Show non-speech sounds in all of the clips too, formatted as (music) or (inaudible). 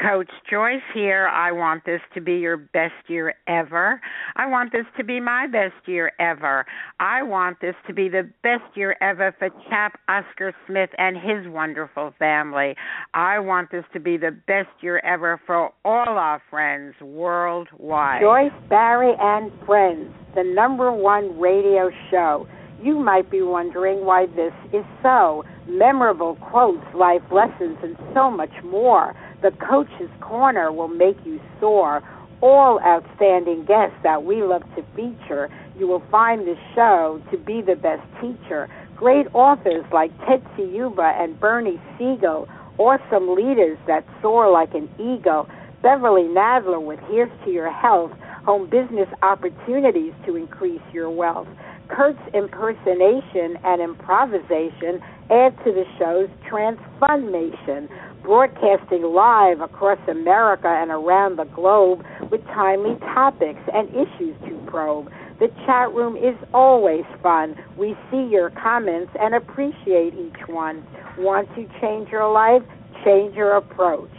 Coach Joyce here. I want this to be your best year ever. I want this to be my best year ever. I want this to be the best year ever for Chap Oscar Smith and his wonderful family. I want this to be the best year ever for all our friends worldwide. Joyce Barrie and Friends, the number one radio show. You might be wondering why this is so. Memorable quotes, life lessons, and so much more. The Coach's Corner will make you soar. All outstanding guests that we love to feature. You will find this show to be the best teacher. Great authors like Tetsuya Yuba and Bernie Siegel. Awesome leaders that soar like an eagle. Beverly Nadler with Here's to Your Health. Home business opportunities to increase your wealth. Kurt's impersonation and improvisation add to the show's transformation broadcasting live across America and around the globe with timely topics and issues to probe. The chat room is always fun. We see your comments and appreciate each one. Want to change your life? Change your approach.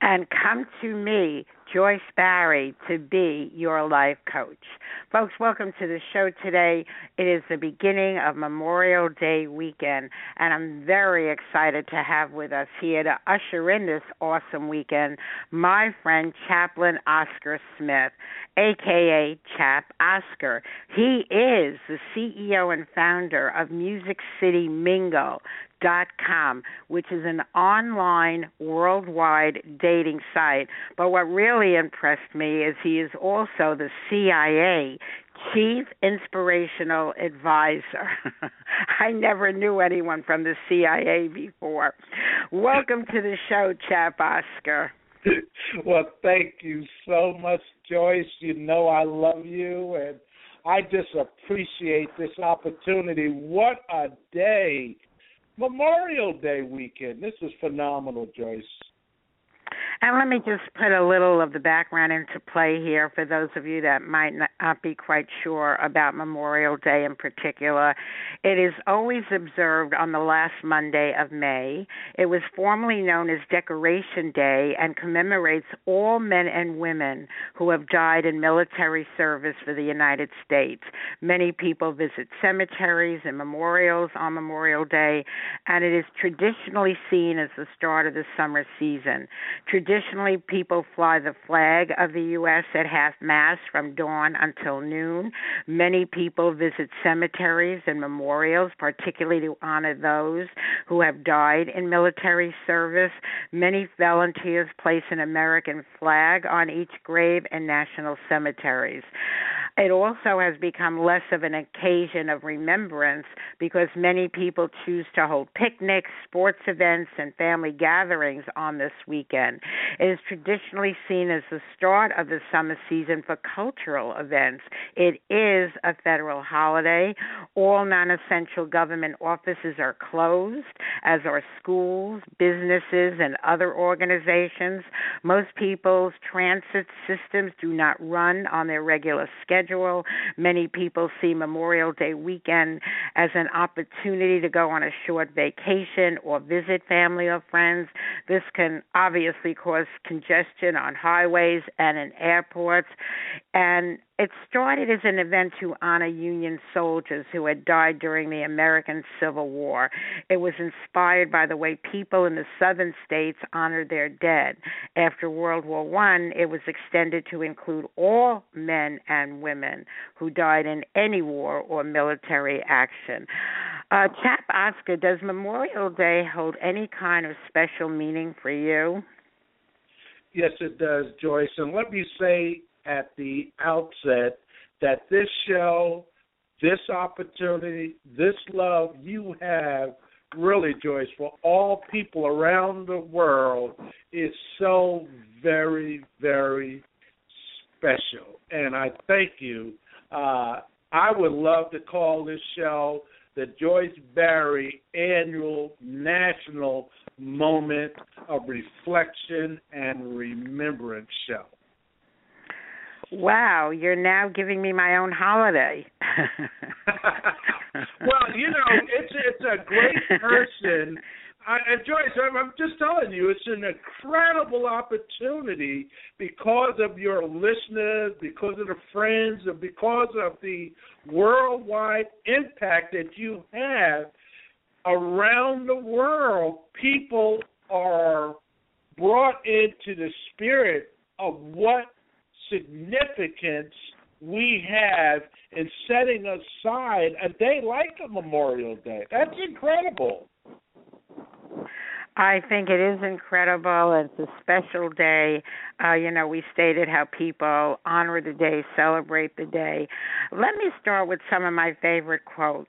And come to me Joyce Barrie, to be your life coach. Folks, welcome to the show today. It is the beginning of Memorial Day weekend, and I'm very excited to have with us here to usher in this awesome weekend my friend Chaplain Oscar Smith, aka Chap Oscar. He is the CEO and founder of Music City Mingle dot com, which is an online worldwide dating site. But what really impressed me is he is also the CIA Chief Inspirational Advisor. (laughs) I never knew anyone from the CIA before. Welcome to the show, Chap Oscar. (laughs) well, thank you so much, Joyce. You know I love you and I just appreciate this opportunity. What a day Memorial Day weekend. This is phenomenal, Joyce. And let me just put a little of the background into play here for those of you that might not be quite sure about Memorial Day in particular. It is always observed on the last Monday of May. It was formerly known as Decoration Day and commemorates all men and women who have died in military service for the United States. Many people visit cemeteries and memorials on Memorial Day, and it is traditionally seen as the start of the summer season. People fly the flag of the U.S. at half mast from dawn until noon. Many people visit cemeteries and memorials, particularly to honor those who have died in military service. Many volunteers place an American flag on each grave in national cemeteries. It also has become less of an occasion of remembrance because many people choose to hold picnics, sports events, and family gatherings on this weekend. It is traditionally seen as the start of the summer season for cultural events. It is a federal holiday. All non essential government offices are closed, as are schools, businesses, and other organizations. Most people's transit systems do not run on their regular schedule. Many people see Memorial Day weekend as an opportunity to go on a short vacation or visit family or friends. This can obviously cause congestion on highways and in airports. And It started as an event to honor Union soldiers who had died during the American Civil War. It was inspired by the way people in the southern states honored their dead. After World War One, it was extended to include all men and women who died in any war or military action. Uh, Chap Oscar, does Memorial Day hold any kind of special meaning for you? Yes, it does, Joyce. And let me say at the outset that this show, this opportunity, this love you have, really, Joyce, for all people around the world is so very, very special. And I thank you. Uh, I would love to call this show the Joyce Barrie Annual National Moment of Reflection and Remembrance Show. Wow, you're now giving me my own holiday. (laughs) (laughs) well, you know, it's it's a great person. I, Joyce, I'm, I'm just telling you, it's an incredible opportunity because of your listeners, because of the friends, and because of the worldwide impact that you have around the world. People are brought into the spirit of what significance we have in setting aside a day like a Memorial Day. That's incredible. I think it is incredible. It's a special day. Uh, you know, we stated how people honor the day, celebrate the day. Let me start with some of my favorite quotes.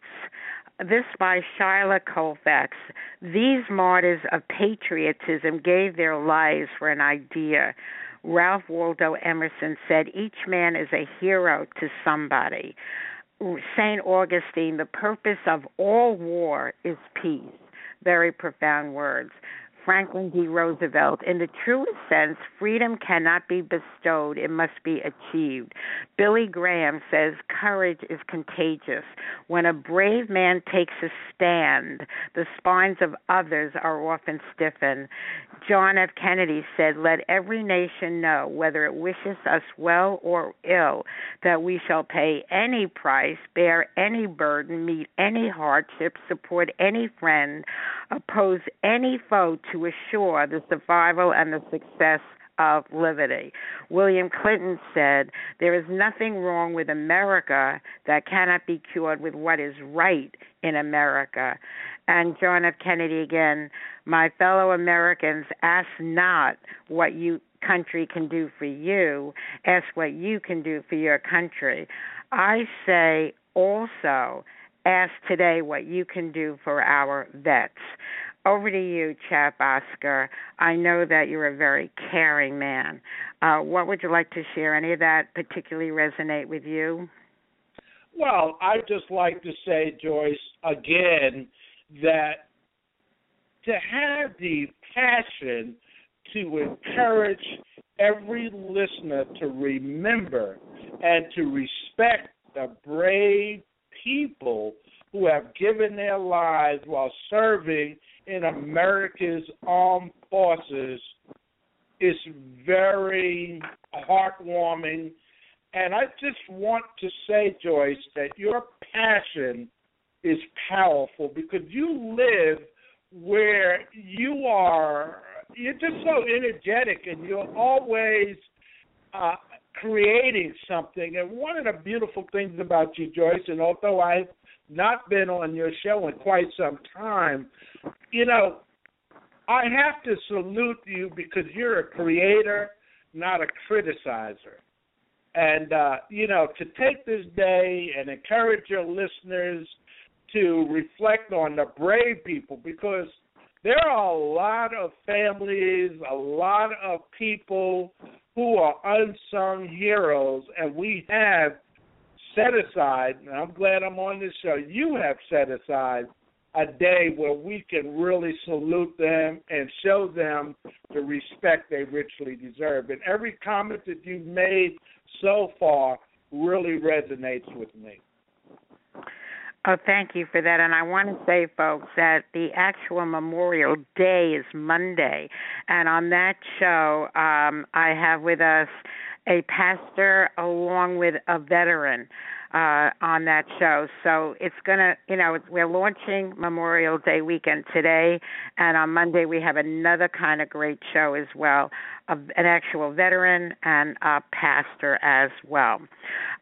This by Schuyler Colfax. These martyrs of patriotism gave their lives for an idea. Ralph Waldo Emerson said, Each man is a hero to somebody. St. Augustine, the purpose of all war is peace. Very profound words. Franklin D. Roosevelt. In the truest sense, freedom cannot be bestowed, it must be achieved. Billy Graham says courage is contagious. When a brave man takes a stand, the spines of others are often stiffened. John F. Kennedy said, Let every nation know, whether it wishes us well or ill, that we shall pay any price, bear any burden, meet any hardship, support any friend, oppose any foe to assure the survival and the success of liberty. William Clinton said, There is nothing wrong with America that cannot be cured with what is right in America. And John F. Kennedy again, my fellow Americans, ask not what you country can do for you, ask what you can do for your country. I say also, ask today what you can do for our vets. Over to you, Chap Oscar. I know that you're a very caring man. Uh, what would you like to share? Any of that particularly resonate with you? Well, I'd just like to say, Joyce, again, that to have the passion to encourage every listener to remember and to respect the brave people who have given their lives while serving in America's armed forces is very heartwarming. And I just want to say, Joyce, that your passion is powerful because you live where you are you're just so energetic and you're always uh creating something and one of the beautiful things about you Joyce and although I've not been on your show in quite some time you know I have to salute you because you're a creator not a criticizer. And uh you know to take this day and encourage your listeners to reflect on the brave people because there are a lot of families, a lot of people who are unsung heroes, and we have set aside, and I'm glad I'm on this show, you have set aside a day where we can really salute them and show them the respect they richly deserve. And every comment that you've made so far really resonates with me. Oh, thank you for that. And I want to say, folks, that the actual Memorial Day is Monday. And on that show, um, I have with us a pastor along with a veteran uh, on that show. So it's gonna, you know, we're launching Memorial Day weekend today, and on Monday we have another kind of great show as well, a, an actual veteran and a pastor as well.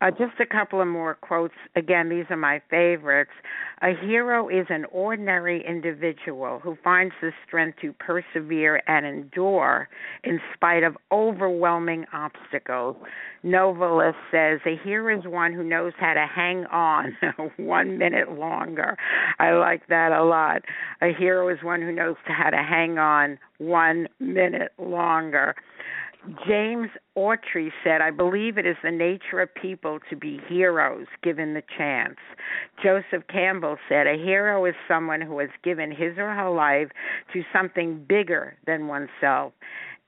Uh, just a couple of more quotes. Again, these are my favorites. A hero is an ordinary individual who finds the strength to persevere and endure in spite of overwhelming obstacles. Novalis says a hero is one who knows how to hang on (laughs) one minute longer. I like that a lot. A hero is one who knows how to hang on one minute longer. James Autry said, I believe it is the nature of people to be heroes given the chance. Joseph Campbell said, A hero is someone who has given his or her life to something bigger than oneself.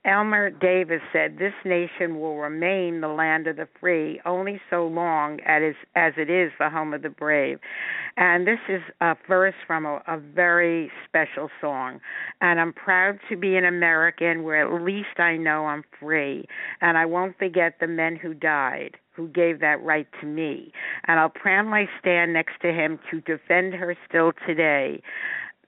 Elmer Davis said, This nation will remain the land of the free only so long as, it is the home of the brave. And this is a verse from a, a very special song. And I'm proud to be an American where at least I know I'm free. And I won't forget the men who died who gave that right to me. And I'll proudly stand next to him to defend her still today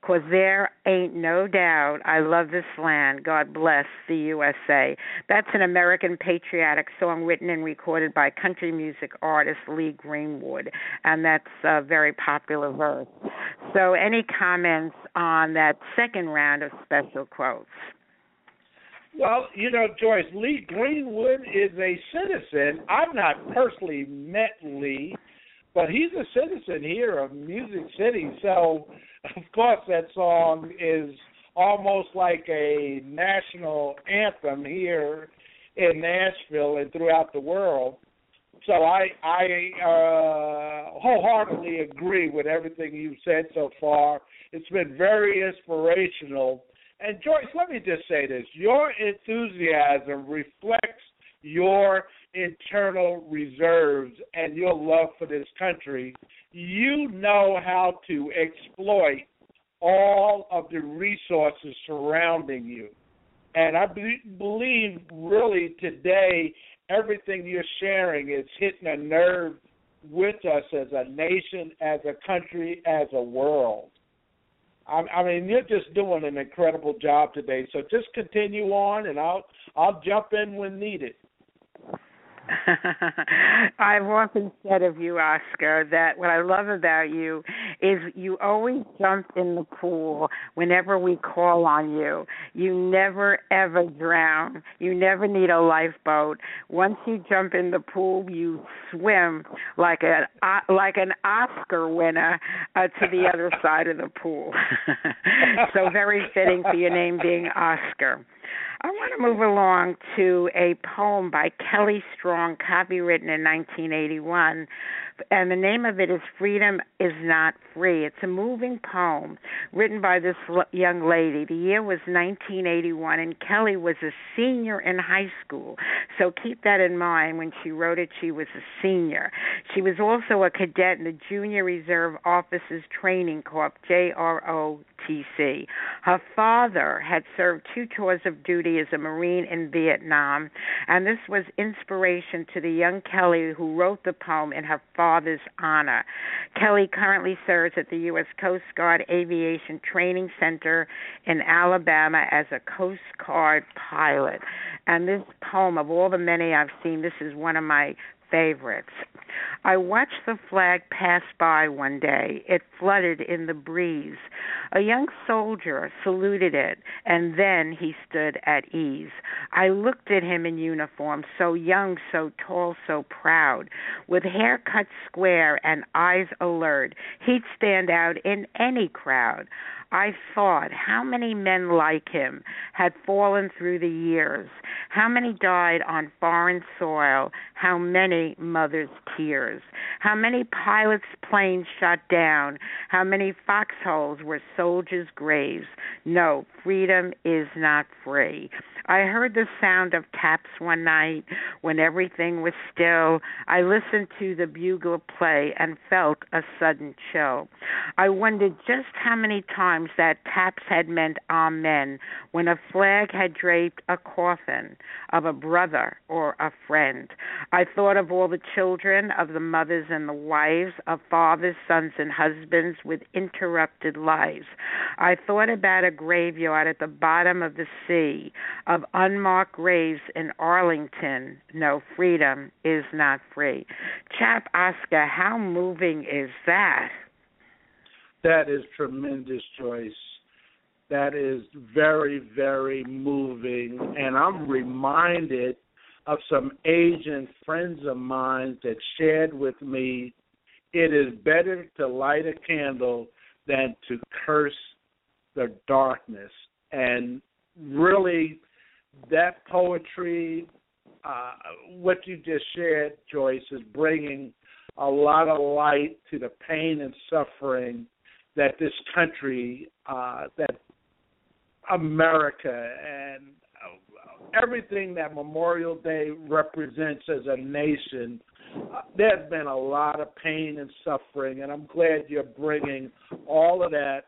because there ain't no doubt I love this land. God bless the USA. That's an American patriotic song written and recorded by country music artist Lee Greenwood, and that's a very popular verse. So, any comments on that second round of special quotes? Well, you know, Joyce, Lee Greenwood is a citizen. I've not personally met Lee, but he's a citizen here of Music City. So of course, that song is almost like a national anthem here in Nashville and throughout the world. So I I uh, wholeheartedly agree with everything you've said so far. It's been very inspirational. And Joyce, let me just say this: your enthusiasm reflects your internal reserves and your love for this country you know how to exploit all of the resources surrounding you. And I be- believe really today everything you're sharing is hitting a nerve with us as a nation, as a country, as a world. I, I mean, you're just doing an incredible job today. So just continue on, and I'll I'll jump in when needed. I've often said of you, Oscar, that what I love about you is you always jump in the pool whenever we call on you. You never ever drown. You never need a lifeboat. Once you jump in the pool, you swim like a uh, like an Oscar winner uh, to the other side of the pool. (laughs) so very fitting for your name being Oscar. I want to move along to a poem by Kelly Strong, copywritten in 1981 and the name of it is Freedom is Not Free. It's a moving poem written by this young lady. The year was 1981, and Kelly was a senior in high school. So keep that in mind when she wrote it. She was a senior. She was also a cadet in the Junior Reserve Officers Training Corps, JROTC. Her father had served two tours of duty as a Marine in Vietnam, and this was inspiration to the young Kelly who wrote the poem in her father's honor. Kelly currently serves at the U.S. Coast Guard Aviation Training Center in Alabama as a Coast Guard pilot. And this poem, of all the many I've seen, this is one of my favorites. I watched the flag pass by one day. It fluttered in the breeze. A young soldier saluted it, and then he stood at ease. I looked at him in uniform, so young, so tall, so proud, with hair cut square and eyes alert. He'd stand out in any crowd. I thought how many men like him had fallen through the years, how many died on foreign soil, how many mothers' tears, how many pilots' planes shot down, how many foxholes were soldiers' graves. No, freedom is not free. I heard the sound of taps one night when everything was still. I listened to the bugler play and felt a sudden chill. I wondered just how many times that taps had meant amen when a flag had draped a coffin of a brother or a friend. I thought of all the children, of the mothers and the wives, of fathers, sons, and husbands with interrupted lives. I thought about a graveyard at the bottom of the sea, of unmarked graves in Arlington. No, freedom is not free. Chap Oscar, how moving is that? That is tremendous, Joyce. That is very, very moving. And I'm reminded of some aging friends of mine that shared with me it is better to light a candle than to curse the darkness. And really, that poetry, uh, what you just shared, Joyce, is bringing a lot of light to the pain and suffering that this country, uh, that America, and everything that Memorial Day represents as a nation, uh, there's been a lot of pain and suffering, and I'm glad you're bringing all of that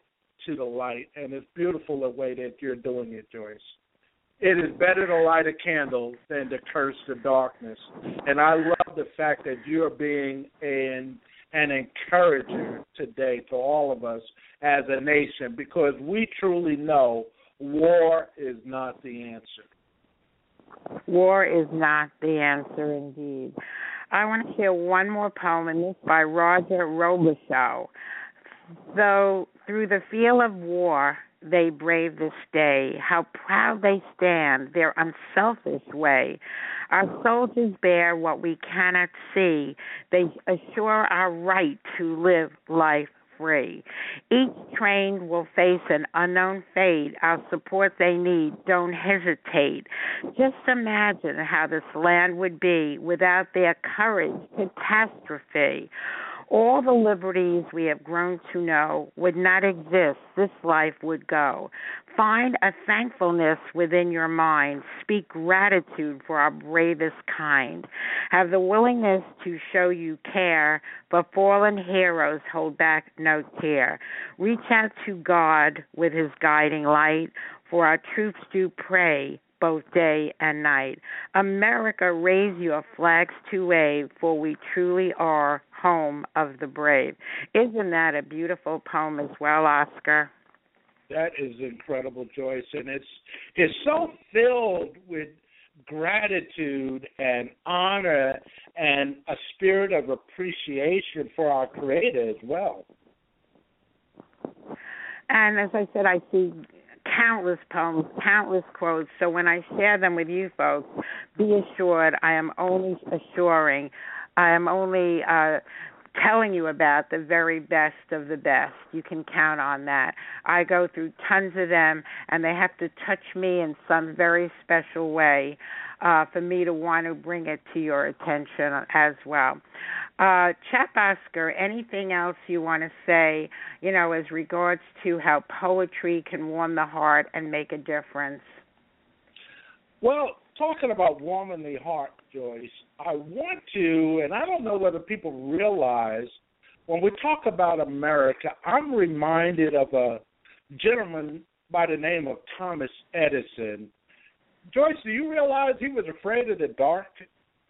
to the light, and it's beautiful the way that you're doing it, Joyce. It is better to light a candle than to curse the darkness, and I love the fact that you're being an an encourager today to all of us as a nation because we truly know war is not the answer. War is not the answer, indeed. I want to share one more poem, and this by Roger Robicheau. Though through the feel of war they brave this day, how proud they stand, their unselfish way. Our soldiers bear what we cannot see. They assure our right to live life free. Each train will face an unknown fate. Our support they need. Don't hesitate. Just imagine how this land would be without their courage. Catastrophe. All the liberties we have grown to know would not exist. This life would go. Find a thankfulness within your mind. Speak gratitude for our bravest kind. Have the willingness to show you care, for fallen heroes hold back no tear. Reach out to God with his guiding light, for our troops do pray both day and night. America, raise your flags to wave, for we truly are home of the brave. Isn't that a beautiful poem as well, Oscar? That is incredible, Joyce, and it's it's so filled with gratitude and honor and a spirit of appreciation for our Creator as well. And as I said, I see countless poems, countless quotes. So when I share them with you folks, be assured I am only assuring, I am only uh, telling you about the very best of the best. You can count on that. I go through tons of them, and they have to touch me in some very special way uh, for me to want to bring it to your attention as well. Uh, Chap Oscar, anything else you want to say, you know, as regards to how poetry can warm the heart and make a difference? Well, talking about warming the heart, Joyce, I want to, and I don't know whether people realize when we talk about America, I'm reminded of a gentleman by the name of Thomas Edison. Joyce, do you realize he was afraid of the dark?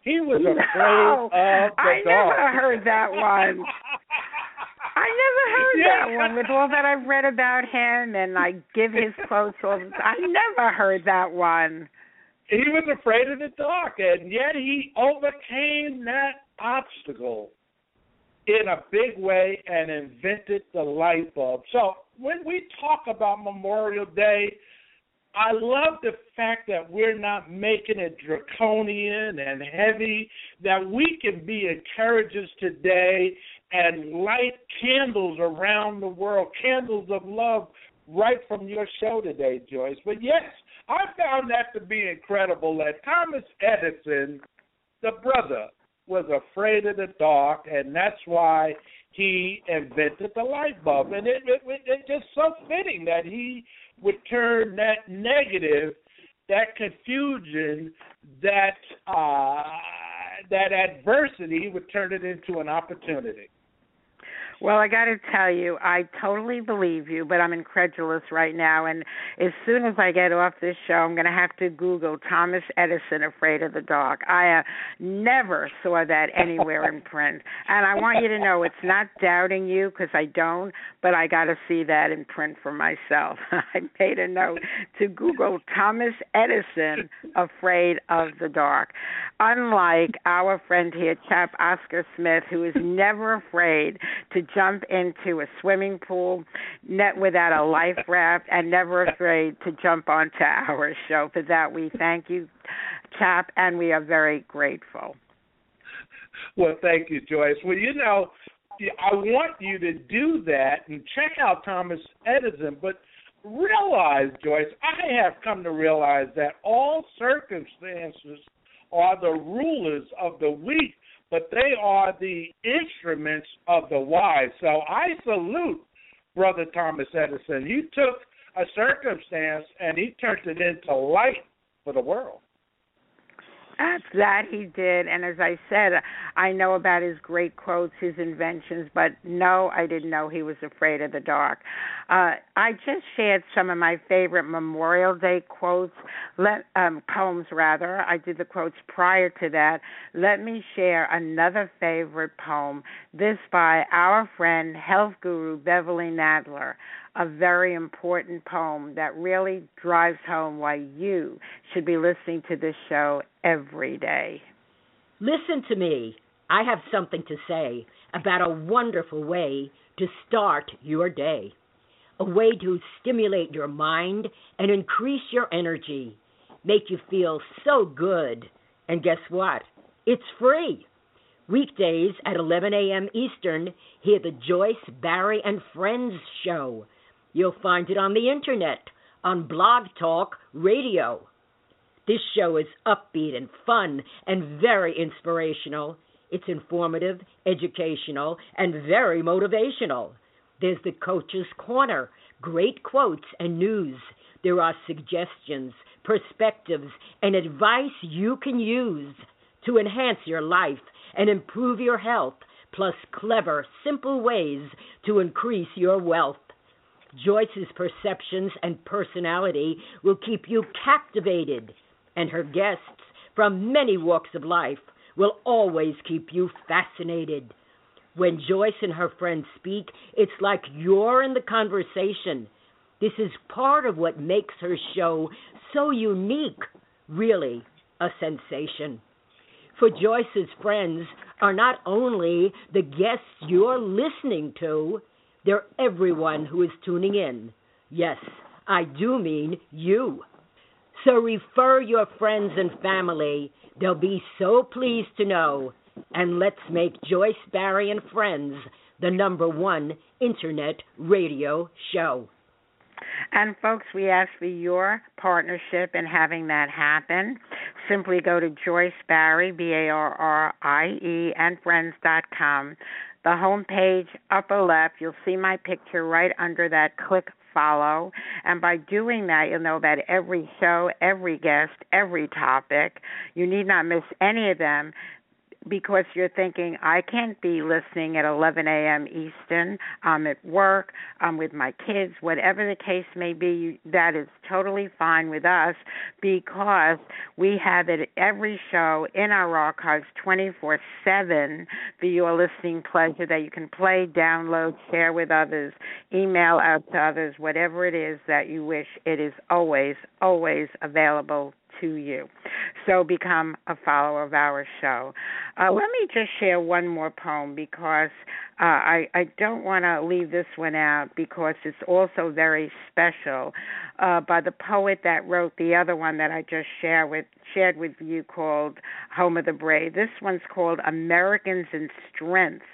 He was afraid no, of the I dark. I never heard that one. (laughs) I never heard Yeah. that one. With all that I've read about him and I give his quotes all the time, I never heard that one. He was afraid of the dark, and yet he overcame that obstacle in a big way and invented the light bulb. So when we talk about Memorial Day, I love the fact that we're not making it draconian and heavy, that we can be encouragers today and light candles around the world, candles of love right from your show today, Joyce. But yes, I found that to be incredible that Thomas Edison, the brother, was afraid of the dark, and that's why he invented the light bulb. And it, it, it, it's just so fitting that he would turn that negative that confusion, that uh, that adversity would turn it into an opportunity. Well, I got to tell you, I totally believe you, but I'm incredulous right now. And as soon as I get off this show, I'm going to have to Google Thomas Edison afraid of the dark. I uh, never saw that anywhere in print. And I want you to know it's not doubting you because I don't, but I got to see that in print for myself. (laughs) I made a note to Google Thomas Edison afraid of the dark. Unlike our friend here, chap Oscar Smith, who is never afraid to jump into a swimming pool net without a life raft and never afraid to jump onto our show. For that, we thank you, Chap, and we are very grateful. Well, thank you, Joyce. Well, you know, I want you to do that and check out Thomas Edison, but realize, Joyce, I have come to realize that all circumstances are the rulers of the weak but they are the instruments of the wise. So I salute Brother Thomas Edison. He took a circumstance and he turned it into light for the world. That he did, and as I said, I know about his great quotes, his inventions, but no, I didn't know he was afraid of the dark. Uh, I just shared some of my favorite Memorial Day quotes, let, um, poems rather. I did the quotes prior to that. Let me share another favorite poem. This by our friend health guru Beverly Nadler a very important poem that really drives home why you should be listening to this show every day. Listen to me. I have something to say about a wonderful way to start your day. A way to stimulate your mind and increase your energy, make you feel so good. And guess what? It's free. Weekdays at 11 a.m. Eastern, hear the Joyce, Barrie, and Friends show You'll find it on the internet, on Blog Talk Radio. This show is upbeat and fun and very inspirational. It's informative, educational, and very motivational. There's the Coach's Corner, great quotes and news. There are suggestions, perspectives, and advice you can use to enhance your life and improve your health, plus clever, simple ways to increase your wealth. Joyce's perceptions and personality will keep you captivated, and her guests from many walks of life will always keep you fascinated. When Joyce and her friends speak, it's like you're in the conversation. This is part of what makes her show so unique, really a sensation. For Joyce's friends are not only the guests you're listening to, they're everyone who is tuning in. Yes, I do mean you. So refer your friends and family. They'll be so pleased to know. And let's make Joyce Barrie and Friends the number one internet radio show. And folks, we ask for your partnership in having that happen. Simply go to Joyce Barrie, B A R R I E, and friends.com the home page, upper left, you'll see my picture right under that. Click follow. And by doing that, you'll know that every show, every guest, every topic. You need not miss any of them because you're thinking, I can't be listening at 11 a.m. Eastern. I'm at work. I'm with my kids. Whatever the case may be, that is totally fine with us because we have it every show in our archives 24 7 for your listening pleasure that you can play, download, share with others, email out to others, whatever it is that you wish. It is always, always available to you. So become a follower of our show. Uh, let me just share one more poem because uh, I, I don't want to leave this one out because it's also very special uh, by the poet that wrote the other one that I just shared with shared with you called Home of the Brave. This one's called Americans in Strength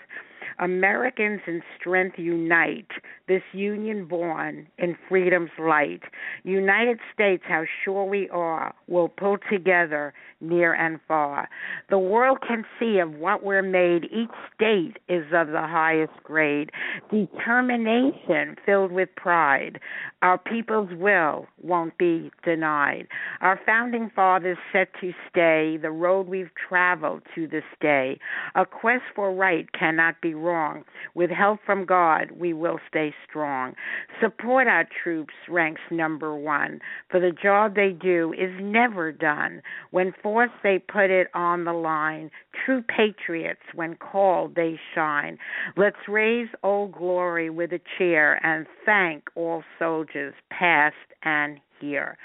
Americans in strength unite, this union born in freedom's light. United States, how sure we are, will pull together near and far. The world can see of what we're made. Each state is of the highest grade. Determination filled with pride. Our people's will won't be denied. Our founding fathers set to stay the road we've traveled to this day. A quest for right cannot be wrong. With help from God, we will stay strong. Support our troops ranks number one, for the job they do is never done. When forced, they put it on the line. True patriots, when called, they shine. Let's raise old glory with a cheer and thank all soldiers, past and here.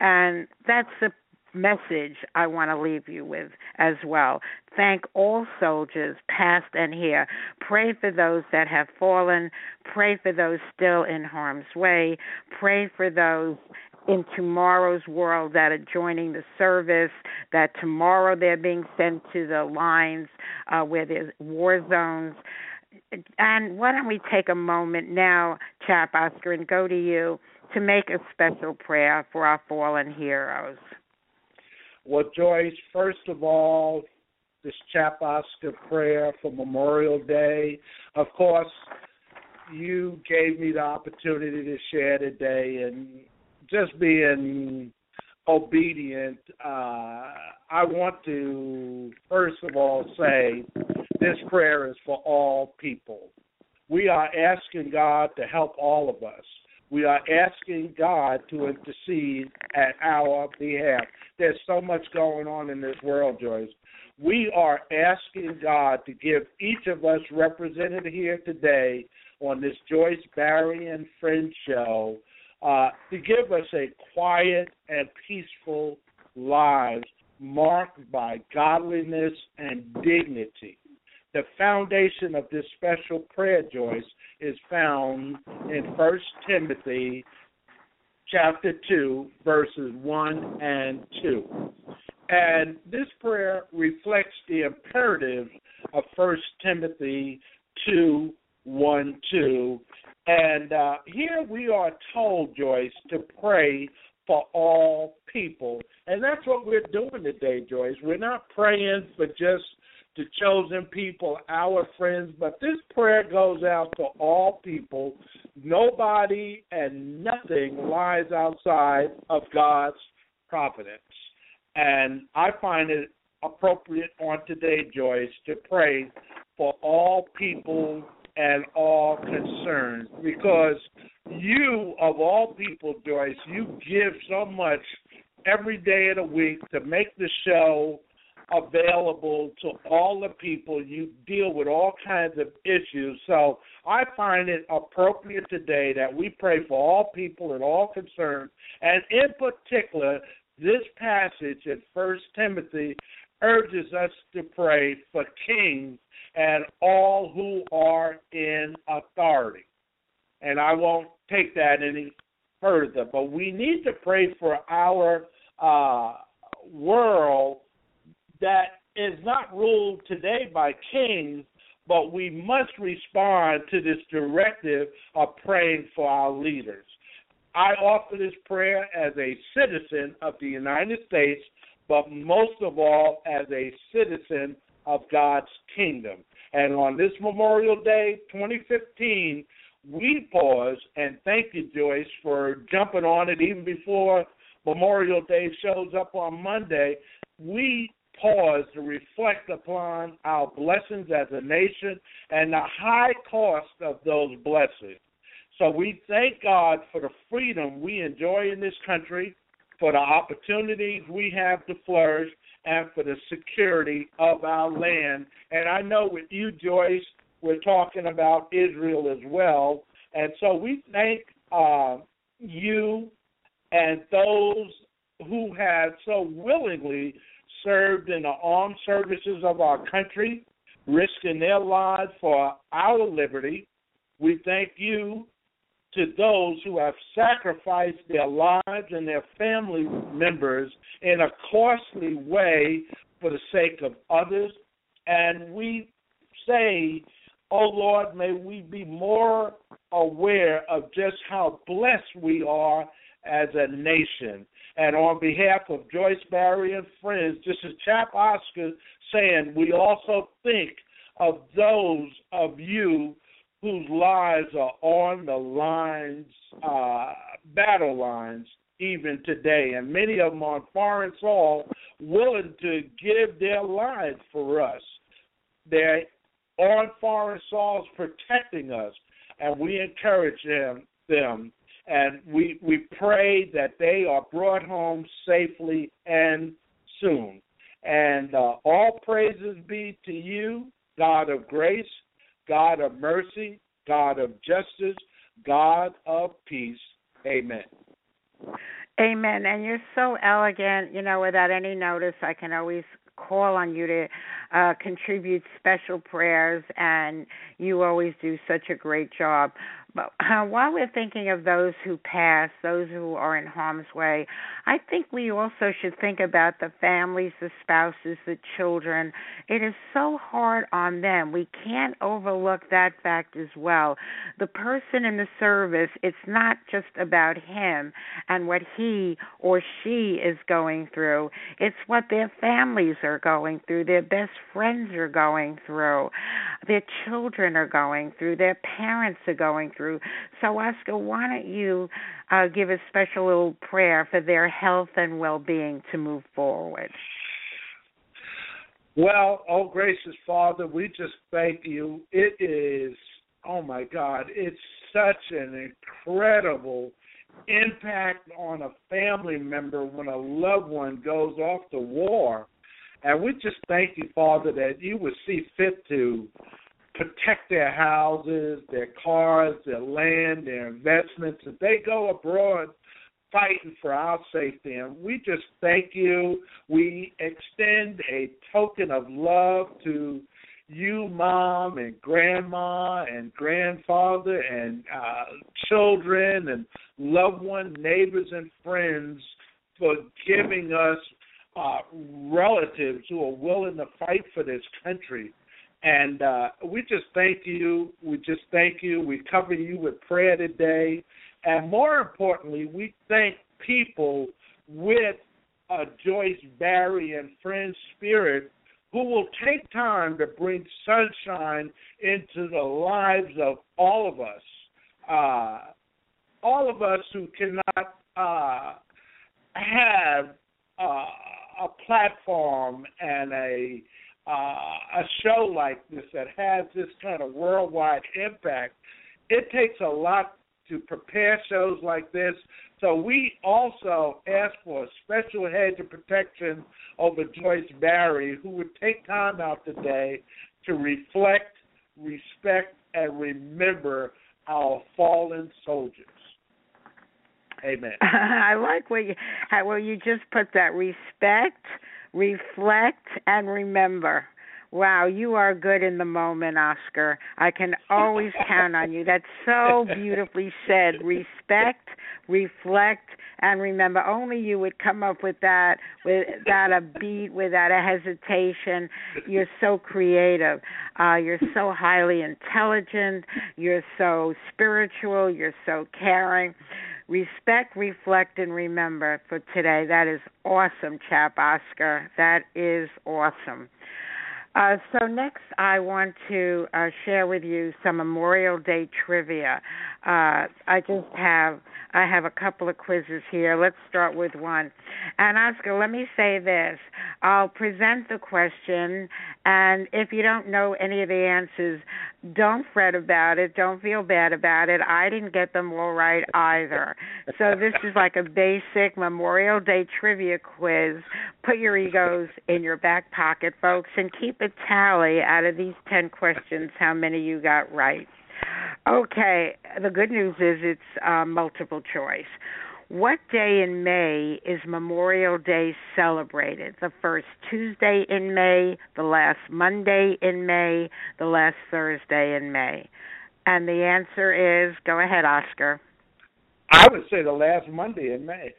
And that's the message I want to leave you with as well. Thank all soldiers, past and here. Pray for those that have fallen. Pray for those still in harm's way. Pray for those in tomorrow's world that are joining the service, that tomorrow they're being sent to the lines uh, where there's war zones. And why don't we take a moment now, Chap Oscar, and go to you to make a special prayer for our fallen heroes? Well, Joyce, first of all, this Chap prayer for Memorial Day. Of course, you gave me the opportunity to share today, and just being obedient, uh, I want to first of all say this prayer is for all people. We are asking God to help all of us. We are asking God to intercede at our behalf. There's so much going on in this world, Joyce. We are asking God to give each of us represented here today on this Joyce Barrie and Friend show uh, to give us a quiet and peaceful lives marked by godliness and dignity. The foundation of this special prayer, Joyce, is found in First Timothy chapter 2, verses 1 and 2. And this prayer reflects the imperative of First Timothy 2, 1, 2, and uh, here we are told, Joyce, to pray for all people. And that's what we're doing today, Joyce. We're not praying for just the chosen people, our friends, but this prayer goes out to all people. Nobody and nothing lies outside of God's providence. And I find it appropriate on today, Joyce, to pray for all people and all concerned because you, of all people, Joyce, you give so much every day of the week to make the show available to all the people. You deal with all kinds of issues. So I find it appropriate today that we pray for all people and all concerned. And in particular, this passage in First Timothy urges us to pray for kings and all who are in authority. And I won't take that any further, but we need to pray for our uh, world that is not ruled today by kings, but we must respond to this directive of praying for our leaders. I offer this prayer as a citizen of the United States, but most of all as a citizen of God's kingdom. And on this Memorial Day 2015, we pause and thank you, Joyce, for jumping on it even before Memorial Day shows up on Monday. We pause to reflect upon our blessings as a nation and the high cost of those blessings. So we thank God for the freedom we enjoy in this country, for the opportunities we have to flourish, and for the security of our land. And I know with you, Joyce, we're talking about Israel as well. And so we thank uh, you and those who have so willingly served in the armed services of our country, risking their lives for our liberty. We thank you to those who have sacrificed their lives and their family members in a costly way for the sake of others. And we say Oh Lord, may we be more aware of just how blessed we are as a nation. And on behalf of Joyce Barrie and friends, this is Chap Oscar saying we also think of those of you whose lives are on the lines, uh, battle lines, even today. And many of them on foreign soil willing to give their lives for us. They're on foreign soils protecting us, and we encourage them, them and we we pray that they are brought home safely and soon. And uh, all praises be to you, God of grace, God of mercy, God of justice, God of peace. Amen. Amen. And you're so elegant, you know, without any notice, I can always call on you to uh, contribute special prayers, and you always do such a great job. But uh, while we're thinking of those who pass, those who are in harm's way, I think we also should think about the families, the spouses, the children. It is so hard on them. We can't overlook that fact as well. The person in the service, it's not just about him and what he or she is going through, it's what their families are going through, their best friends are going through, their children are going through, their parents are going through. So, Oscar, why don't you uh, give a special little prayer for their health and well being to move forward? Well, oh gracious Father, we just thank you. It is, oh my God, it's such an incredible impact on a family member when a loved one goes off to war. And we just thank you, Father, that you would see fit to protect their houses, their cars, their land, their investments. If they go abroad fighting for our safety, and we just thank you. We extend a token of love to you, mom, and grandma, and grandfather, and uh, children, and loved ones, neighbors, and friends for giving us uh, relatives who are willing to fight for this country. And uh, we just thank you. We just thank you. We cover you with prayer today. And more importantly, we thank people with a Joyce Barrie and Friends spirit who will take time to bring sunshine into the lives of all of us. Uh, all of us who cannot uh, have uh, a platform and a uh, a show like this that has this kind of worldwide impact, it takes a lot to prepare shows like this. So we also ask for a special hedge of protection over Joyce Barrie, who would take time out today to reflect, respect, and remember our fallen soldiers. Amen. (laughs) I like what you how well you just put that respect, reflect, and remember. Wow, you are good in the moment, Oscar. I can always (laughs) count on you. That's so beautifully said. Respect, reflect, and remember. Only you would come up with that without a beat, without a hesitation. You're so creative. Uh, you're so highly intelligent. You're so spiritual. You're so caring. Respect, reflect, and remember for today. That is awesome, Chap Oscar. That is awesome. Uh, so next, I want to uh, share with you some Memorial Day trivia. Uh, I just have I have a couple of quizzes here. Let's start with one. And Oscar, let me say this: I'll present the question, and if you don't know any of the answers, don't fret about it. Don't feel bad about it. I didn't get them all right either. So this is like a basic Memorial Day trivia quiz. Put your egos in your back pocket, folks, and keep a tally out of these 10 questions how many you got right. Okay, the good news is it's uh, multiple choice. What day in May is Memorial Day celebrated? The first Tuesday in May, the last Monday in May, the last Thursday in May? And the answer is go ahead, Oscar. I would say the last Monday in May.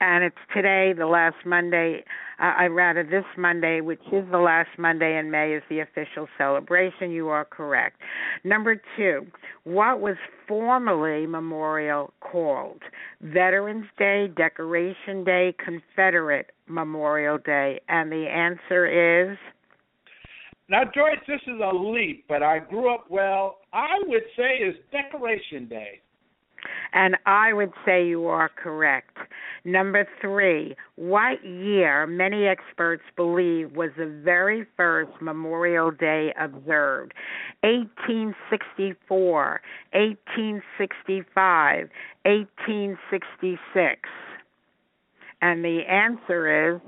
And it's today, the last Monday. Uh, I rather this Monday, which is the last Monday in May, is the official celebration. You are correct. Number two, what was formerly Memorial called? Veterans Day, Decoration Day, Confederate Memorial Day, and the answer is. Now, Joyce, this is a leap, but I grew up well. I would say is Decoration Day. And I would say you are correct. Number three, what year many experts believe was the very first Memorial Day observed? 1864, 1865, 1866. And the answer is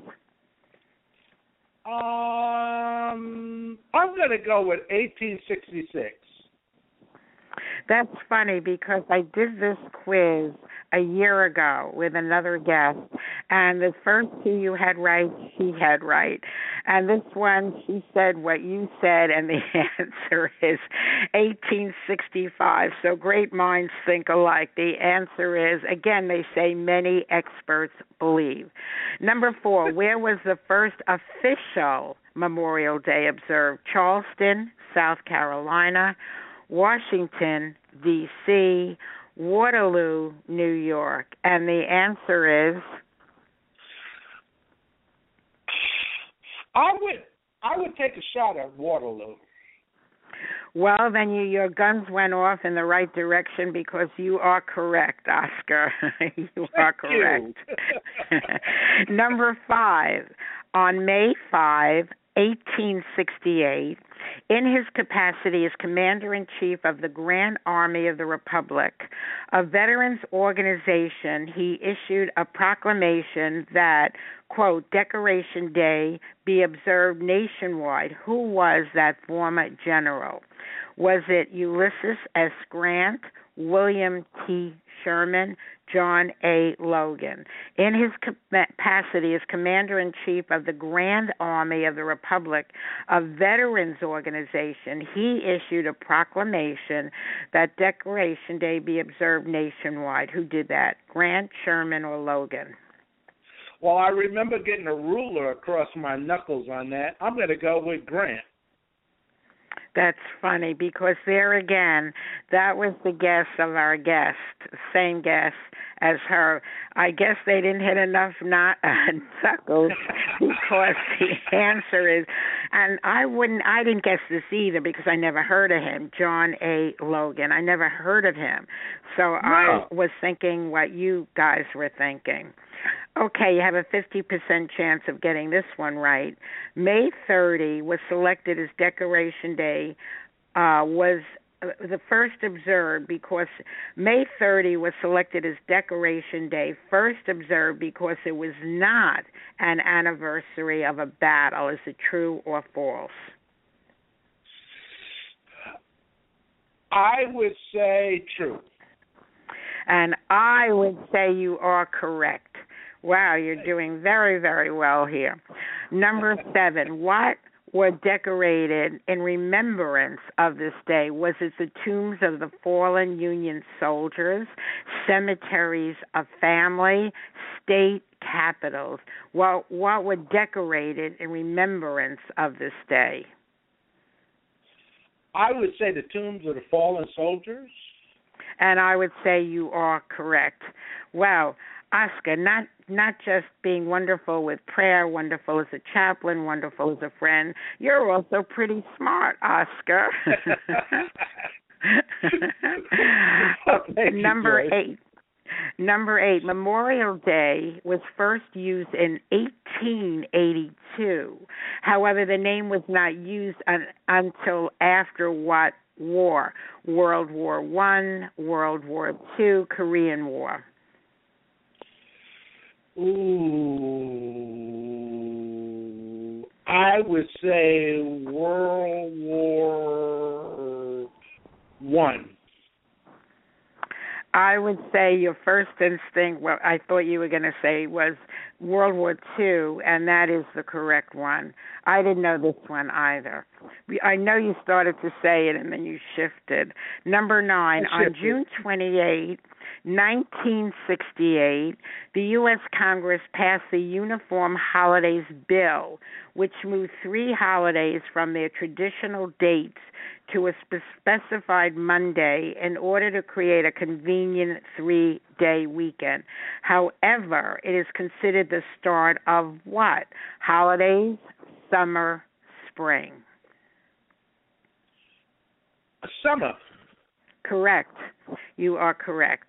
um, I'm going to go with 1866. That's funny because I did this quiz a year ago with another guest, and the first two you had right, she had right. And this one, she said what you said, and the (laughs) answer is 1865. So great minds think alike. The answer is, again, they say many experts believe. Number four, (laughs) where was the first official Memorial Day observed? Charleston, South Carolina, Washington, D.C., Waterloo, New York. And the answer is I would I would take a shot at Waterloo. Well, then you, your guns went off in the right direction because you are correct, Oscar. (laughs) you are correct. You. (laughs) Number five, on May 5, 1868, in his capacity as Commander in Chief of the Grand Army of the Republic, a veterans organization, he issued a proclamation that, quote, Decoration Day be observed nationwide. Who was that former general? Was it Ulysses S. Grant, William T. Sherman, John A. Logan. In his capacity as Commander in Chief of the Grand Army of the Republic, a veterans organization, he issued a proclamation that Decoration Day be observed nationwide. Who did that? Grant, Sherman, or Logan? Well, I remember getting a ruler across my knuckles on that. I'm going to go with Grant. That's funny because there again, that was the guess of our guest, same guess as her. I guess they didn't hit enough not uh, (laughs) knuckles because the answer is, and I wouldn't, I didn't guess this either because I never heard of him, John A. Logan. I never heard of him, so no. I was thinking what you guys were thinking. Okay, you have a 50% chance of getting this one right. May 30 was selected as Decoration Day, uh, was uh, the first observed because May 30 was selected as Decoration Day, first observed because it was not an anniversary of a battle. Is it true or false? I would say true. And I would say you are correct. Wow, you're doing very, very well here. Number seven, what were decorated in remembrance of this day? Was it the tombs of the fallen Union soldiers, cemeteries of family, state capitals? What what were decorated in remembrance of this day? I would say the tombs of the fallen soldiers. And I would say you are correct. Wow. Oscar, not not just being wonderful with prayer, wonderful as a chaplain, wonderful as a friend. You're also pretty smart, Oscar. (laughs) Number you, eight. Number eight, Memorial Day was first used in 1882. However, the name was not used un- until after what war? World War One, World War Two, Korean War. Ooh, I would say World War One. I would say your first instinct, what I thought you were going to say was World War II, and that is the correct one. I didn't know this one either. I know you started to say it and then you shifted. Number nine, on June 28, 1968, the U.S. Congress passed the Uniform Holidays Bill, which moved three holidays from their traditional dates to a specified Monday in order to create a convenient three day weekend. However, it is considered the start of what? Holidays, summer, spring. Summer. Correct. You are correct.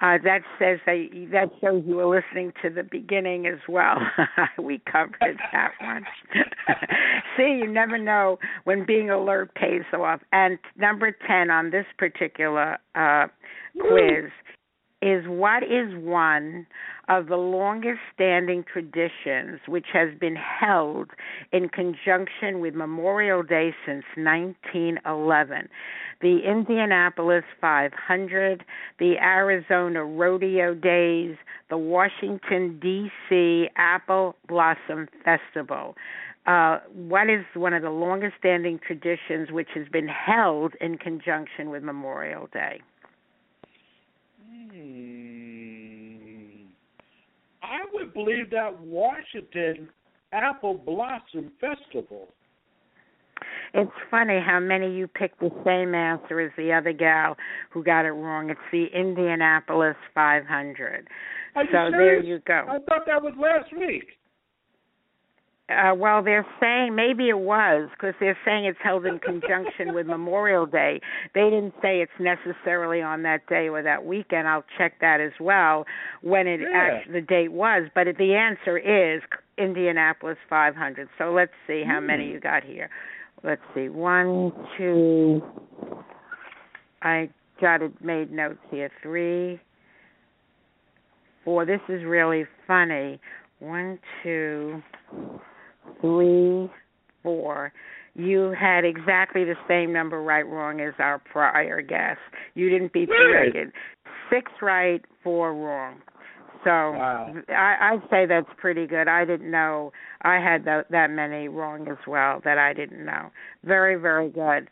Uh, that says that that shows you were listening to the beginning as well. (laughs) we covered that one. (laughs) See, you never know when being alert pays off. And number ten on this particular uh, quiz is what is one of the longest standing traditions which has been held in conjunction with Memorial Day since 1911. The Indianapolis 500, the Arizona Rodeo Days, the Washington, D.C. Apple Blossom Festival. Uh, what is one of the longest standing traditions which has been held in conjunction with Memorial Day? I would believe that Washington Apple Blossom Festival. It's funny how many you picked the same answer as the other gal who got it wrong. It's the Indianapolis 500. Are so serious? there you go. I thought that was last week. Uh, well, they're saying maybe it was because they're saying it's held in conjunction with Memorial Day. They didn't say it's necessarily on that day or that weekend. I'll check that as well when it Yeah. actually the date was. But the answer is Indianapolis 500. So let's see how many Hmm. you got here. Let's see, one, two. I got it made notes here. Three, four. This is really funny. One, two three, four. You had exactly the same number right wrong as our prior guest. You didn't beat the record. Six right, four wrong. So Wow. I, I'd say that's pretty good. I didn't know I had that, that many wrong as well that I didn't know. Very, very good.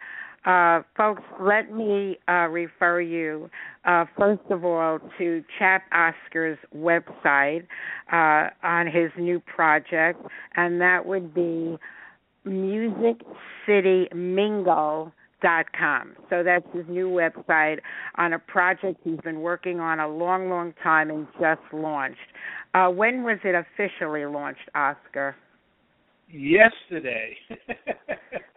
Uh, folks, let me uh, refer you, uh, first of all, to Chap Oscar's website uh, on his new project, and that would be musiccitymingle.com. So that's his new website on a project he's been working on a long, long time and just launched. Uh, when was it officially launched, Oscar? Yesterday. (laughs)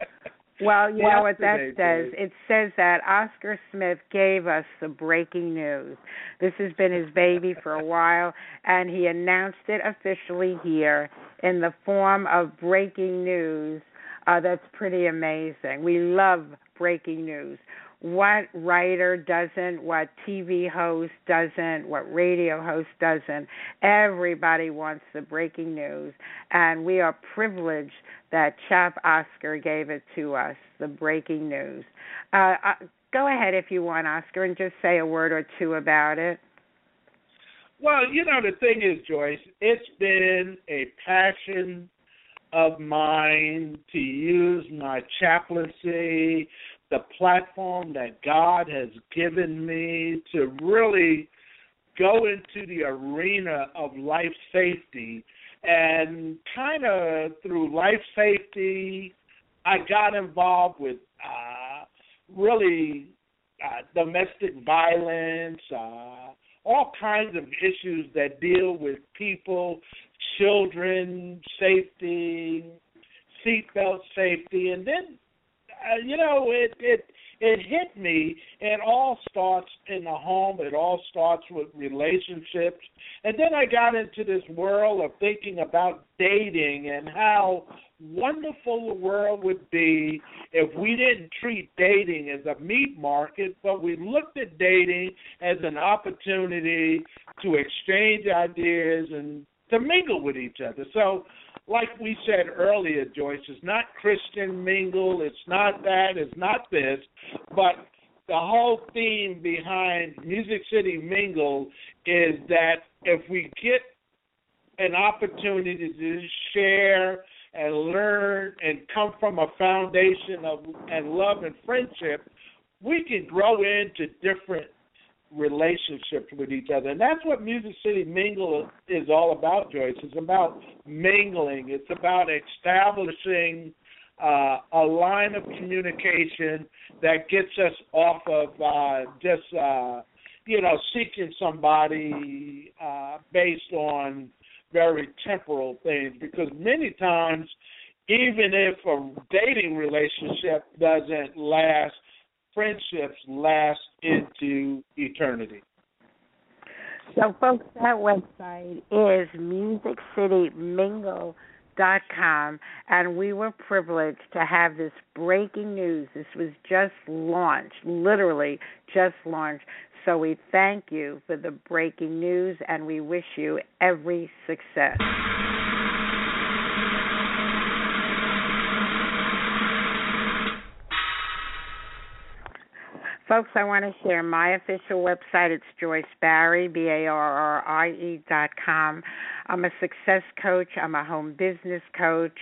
Well, you know what that says? It says that Oscar Smith gave us the breaking news. This has been his baby for a while, and he announced it officially here in the form of breaking news. Uh, that's pretty amazing. We love breaking news. What writer doesn't, what TV host doesn't, what radio host doesn't. Everybody wants the breaking news, and we are privileged that Chap Oscar gave it to us, the breaking news. Uh, uh, go ahead if you want, Oscar, and just say a word or two about it. Well, you know the thing is, Joyce, it's been a passion of mine to use my chaplaincy, the platform that God has given me to really go into the arena of life safety. And kind of through life safety I got involved with uh really uh domestic violence, uh all kinds of issues that deal with people, children, safety, seatbelt safety, and then Uh, you know it it it hit me. It all starts in the home. It all starts with relationships, and then I got into this world of thinking about dating and how wonderful the world would be if we didn't treat dating as a meat market, but we looked at dating as an opportunity to exchange ideas and to mingle with each other. So, like we said earlier, Joyce, it's not Christian mingle, it's not that, it's not this, but the whole theme behind Music City Mingle is that if we get an opportunity to share and learn and come from a foundation of and love and friendship, we can grow into different relationships with each other. And that's what Music City Mingle is all about, Joyce. It's about mingling. It's about establishing uh, a line of communication that gets us off of uh, just uh, you know seeking somebody uh, based on very temporal things. Because many times, even if a dating relationship doesn't last, friendships last into eternity. So, folks, that website is musiccitymingle.com, and we were privileged to have this breaking news. This was just launched, literally just launched. So, we thank you for the breaking news, and we wish you every success. Folks, I want to share my official website. It's Joyce Barrie, B A R R I E dot com. I'm a success coach, I'm a home business coach,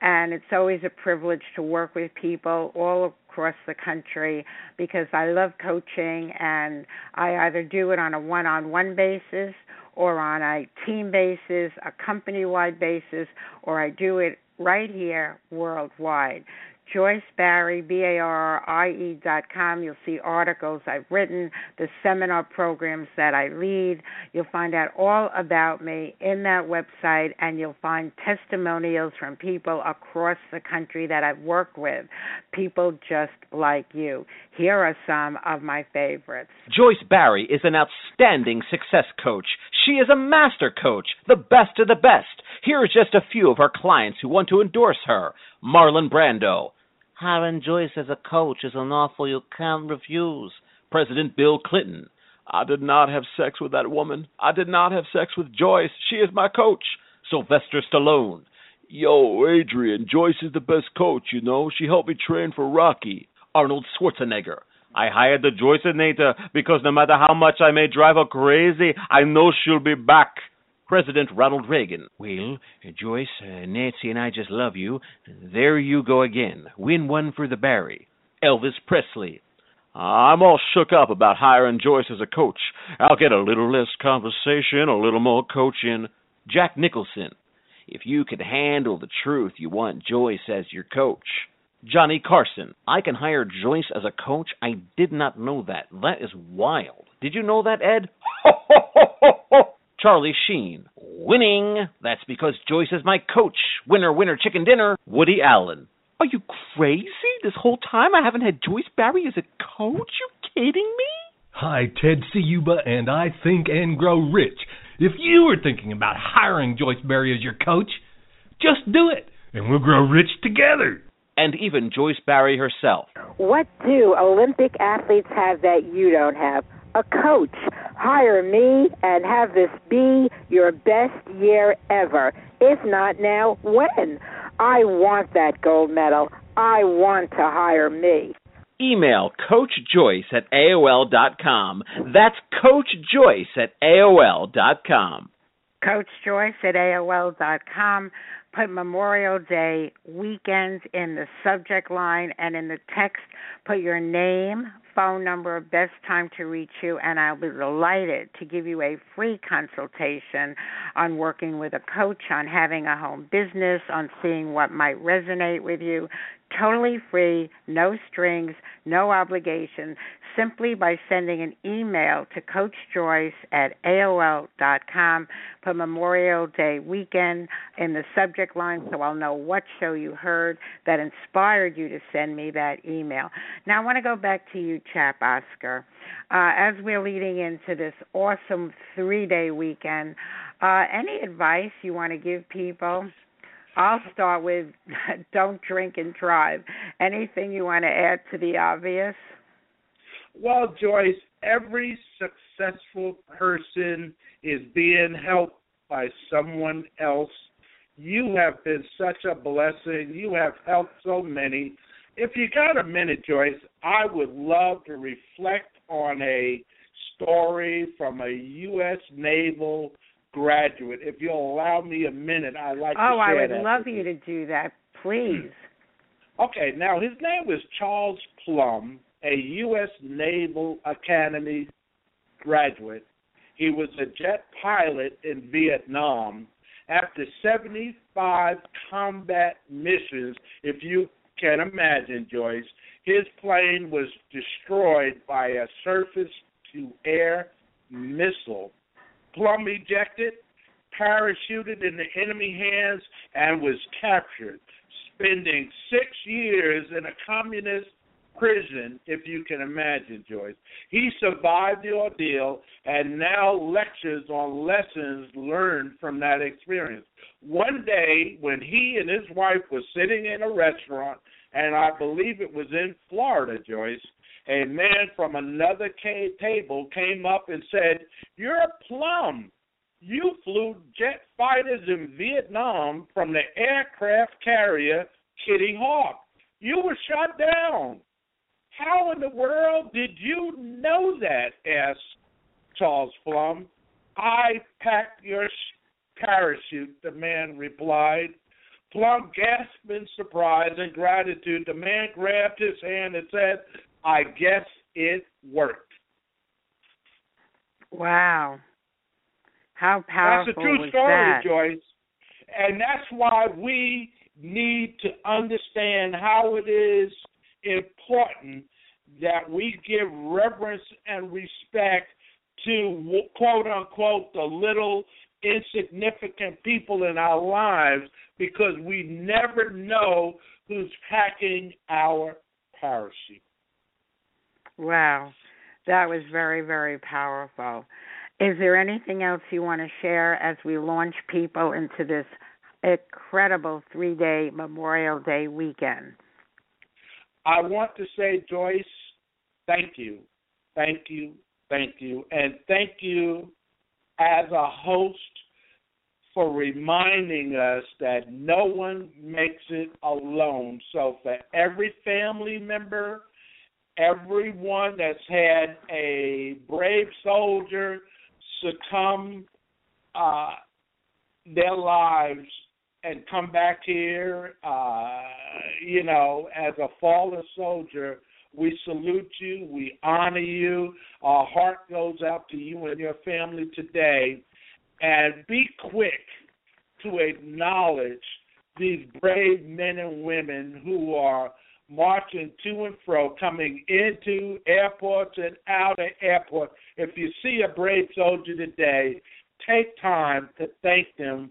and it's always a privilege to work with people all across the country because I love coaching and I either do it on a one on one basis or on a team basis, a company wide basis, or I do it right here worldwide. Joyce Barrie, B A R I E dot com. You'll see articles I've written, the seminar programs that I lead. You'll find out all about me in that website, and you'll find testimonials from people across the country that I've worked with, people just like you. Here are some of my favorites. Joyce Barrie is an outstanding success coach. She is a master coach, the best of the best. Here are just a few of her clients who want to endorse her. Marlon Brando, Hiring Joyce as a coach is an offer you can't refuse. President Bill Clinton. I did not have sex with that woman. I did not have sex with Joyce. She is my coach. Sylvester Stallone. Yo, Adrian, Joyce is the best coach, you know. She helped me train for Rocky. Arnold Schwarzenegger. I hired the Joyceinator because no matter how much I may drive her crazy, I know she'll be back. President Ronald Reagan. Well, Joyce, uh, Nancy and I just love you. There you go again. Win one for the Barrie. Elvis Presley. I'm all shook up about hiring Joyce as a coach. I'll get a little less conversation, a little more coaching. Jack Nicholson. If you can handle the truth, you want Joyce as your coach. Johnny Carson. I can hire Joyce as a coach. I did not know that. That is wild. Did you know that, Ed? (laughs) Charlie Sheen. Winning. That's because Joyce is my coach. Winner, winner, chicken dinner. Woody Allen. Are you crazy? This whole time I haven't had Joyce Barrie as a coach? You kidding me? Hi, Ted Ciuba, and I think and grow rich. If you were thinking about hiring Joyce Barrie as your coach, just do it, and we'll grow rich together. And even Joyce Barrie herself. What do Olympic athletes have that you don't have? A coach. Hire me and have this be your best year ever. If not now, when? I want that gold medal. I want to hire me. Email Coach Joyce at AOL.com. That's Coach Joyce at AOL.com. Coach Joyce at AOL.com. Put Memorial Day weekends in the subject line and in the text, put your name, phone number, best time to reach you, and I'll be delighted to give you a free consultation on working with a coach, on having a home business, on seeing what might resonate with you. Totally free, no strings, no obligation, simply by sending an email to Coach Joyce at AOL.com. Put Memorial Day weekend in the subject line so I'll know what show you heard that inspired you to send me that email. Now, I want to go back to you, Chap Oscar. Uh, as we're leading into this awesome three day weekend, uh, any advice you want to give people? I'll start with (laughs) don't drink and drive. Anything you want to add to the obvious? Well, Joyce, every successful person is being helped by someone else. You have been such a blessing. You have helped so many. If you got a minute, Joyce, I would love to reflect on a story from a U.S. naval graduate. If you'll allow me a minute, I'd like oh, to share that. Oh, I would that love you to do that, please. (clears throat) Okay, now his name was Charles Plumb, a U.S. Naval Academy graduate. He was a jet pilot in Vietnam. After 75 combat missions, if you can imagine, Joyce, his plane was destroyed by a surface to air missile. Plumb ejected, parachuted in the enemy hands, and was captured, spending six years in a communist prison, if you can imagine, Joyce. He survived the ordeal and now lectures on lessons learned from that experience. One day, when he and his wife were sitting in a restaurant, and I believe it was in Florida, Joyce, a man from another table came up and said, You're a Plumb. You flew jet fighters in Vietnam from the aircraft carrier Kitty Hawk. You were shot down. How in the world did you know that? asked Charles Plumb. I packed your parachute, the man replied. Plumb gasped in surprise and gratitude. The man grabbed his hand and said, I guess it worked. Wow. How powerful That's a true was story, that? Joyce. And that's why we need to understand how it is important that we give reverence and respect to quote unquote the little insignificant people in our lives because we never know who's packing our parachute. Wow. That was very, very powerful. Is there anything else you want to share as we launch people into this incredible three day Memorial Day weekend? I want to say, Joyce, thank you, thank you, thank you, and thank you as a host for reminding us that no one makes it alone. So, for every family member, everyone that's had a brave soldier succumb uh, their lives and come back here, uh, you know, as a fallen soldier, we salute you. We honor you. Our heart goes out to you and your family today. And be quick to acknowledge these brave men and women who are marching to and fro, coming into airports and out of airports. If you see a brave soldier today, take time to thank them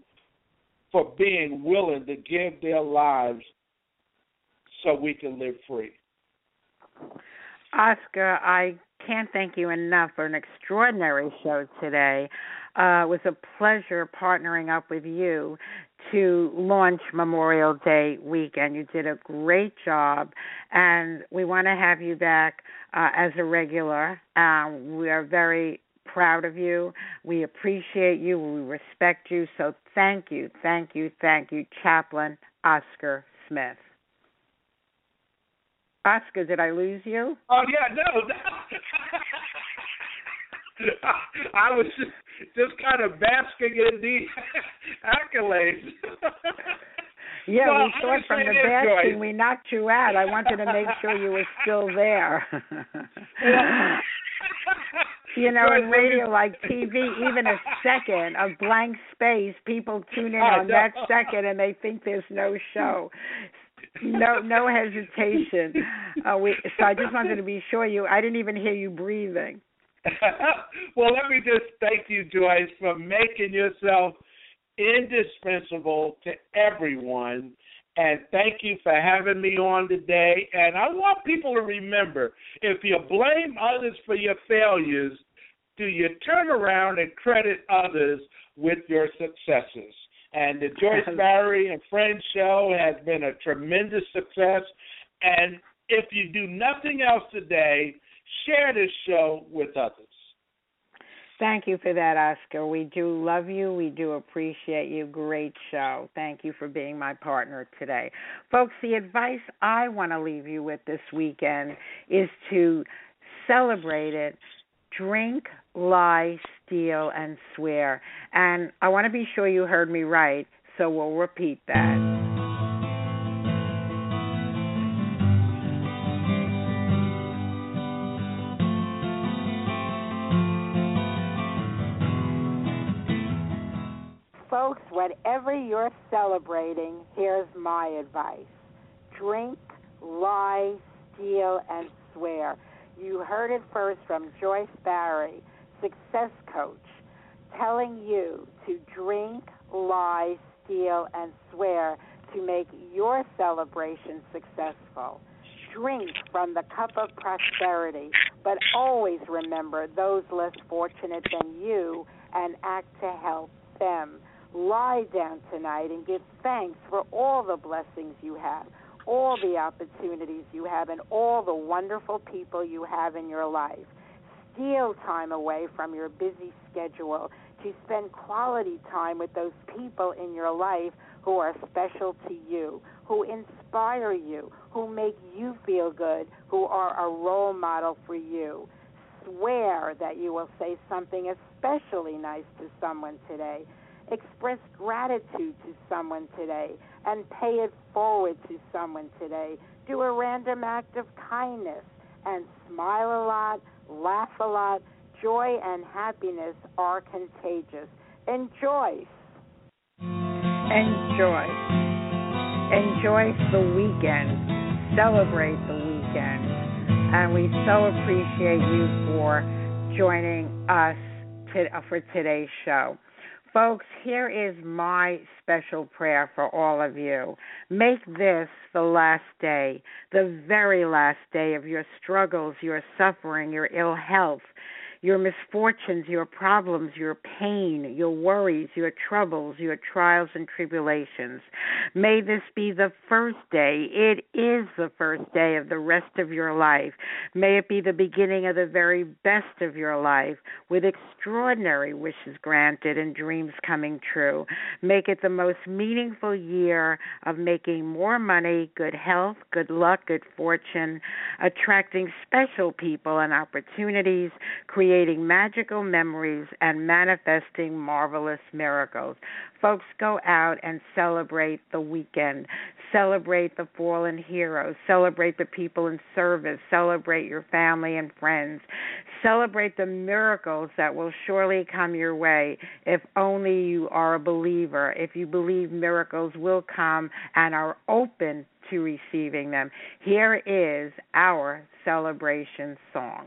for being willing to give their lives so we can live free. Oscar, I can't thank you enough for an extraordinary show today. Uh, it was a pleasure partnering up with you to launch Memorial Day weekend. You did a great job, and we want to have you back uh, as a regular. Uh, we are very proud of you. We appreciate you. We respect you. So thank you, thank you, thank you, Chaplain Oscar Smith. Oscar, did I lose you? Oh yeah, no. no. (laughs) (laughs) I was just, just kind of basking in the (laughs) accolades. (laughs) Yeah, well, we thought from the basking we knocked you out. I wanted to make sure you were still there. you know, in radio like TV, even a second of blank space, people tune in on that second and they think there's no show no no hesitation. Uh, we, so I just wanted to be sure you. I didn't even hear you breathing. (laughs) well, let me just thank you, Joyce, for making yourself indispensable to everyone. And thank you for having me on today. And I want people to remember if you blame others for your failures, do you turn around and credit others with your successes? And the Joyce (laughs) Barrie and Friends show has been a tremendous success. And if you do nothing else today, share this show with others. Thank you for that, Oscar. We do love you. We do appreciate you. Great show. Thank you for being my partner today. Folks, the advice I want to leave you with this weekend is to celebrate it, drink lie, steal, and swear. And I want to be sure you heard me right, so we'll repeat that. Whatever you're celebrating, here's my advice drink, lie, steal, and swear. You heard it first from Joyce Barrie, success coach, telling you to drink, lie, steal, and swear to make your celebration successful. Drink from the cup of prosperity, but always remember those less fortunate than you and act to help them. Lie down tonight and give thanks for all the blessings you have all the opportunities you have and all the wonderful people you have in your life. Steal time away from your busy schedule to spend quality time with those people in your life who are special to you, who inspire you, who make you feel good, who are a role model for you. Swear that you will say something especially nice to someone today. Express gratitude to someone today and pay it forward to someone today. Do a random act of kindness and smile a lot, laugh a lot. Joy and happiness are contagious. Enjoy. Enjoy. Enjoy the weekend. Celebrate the weekend. And we so appreciate you for joining us to, for today's show. Folks, here is my special prayer for all of you. Make this the last day, the very last day of your struggles, your suffering, your ill health, your misfortunes, your problems, your pain, your worries, your troubles, your trials and tribulations. May this be the first day. It is the first day of the rest of your life. May it be the beginning of the very best of your life with extraordinary wishes granted and dreams coming true. Make it the most meaningful year of making more money, good health, good luck, good fortune, attracting special people and opportunities, creating creating magical memories and manifesting marvelous miracles. Folks, go out and celebrate the weekend. Celebrate the fallen heroes. Celebrate the people in service. Celebrate your family and friends. Celebrate the miracles that will surely come your way if only you are a believer. If you believe miracles will come and are open to receiving them. Here is our celebration song.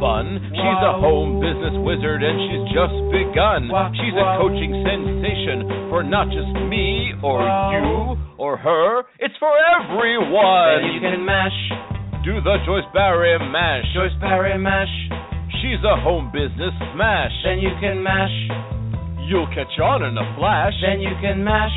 fun. She's a home business wizard and she's just begun. She's a coaching sensation for not just me or you or her. It's for everyone. Then you can mash. Do the Joyce Barrie mash. Joyce Barrie mash. She's a home business smash. Then you can mash. You'll catch on in a flash. Then you can mash.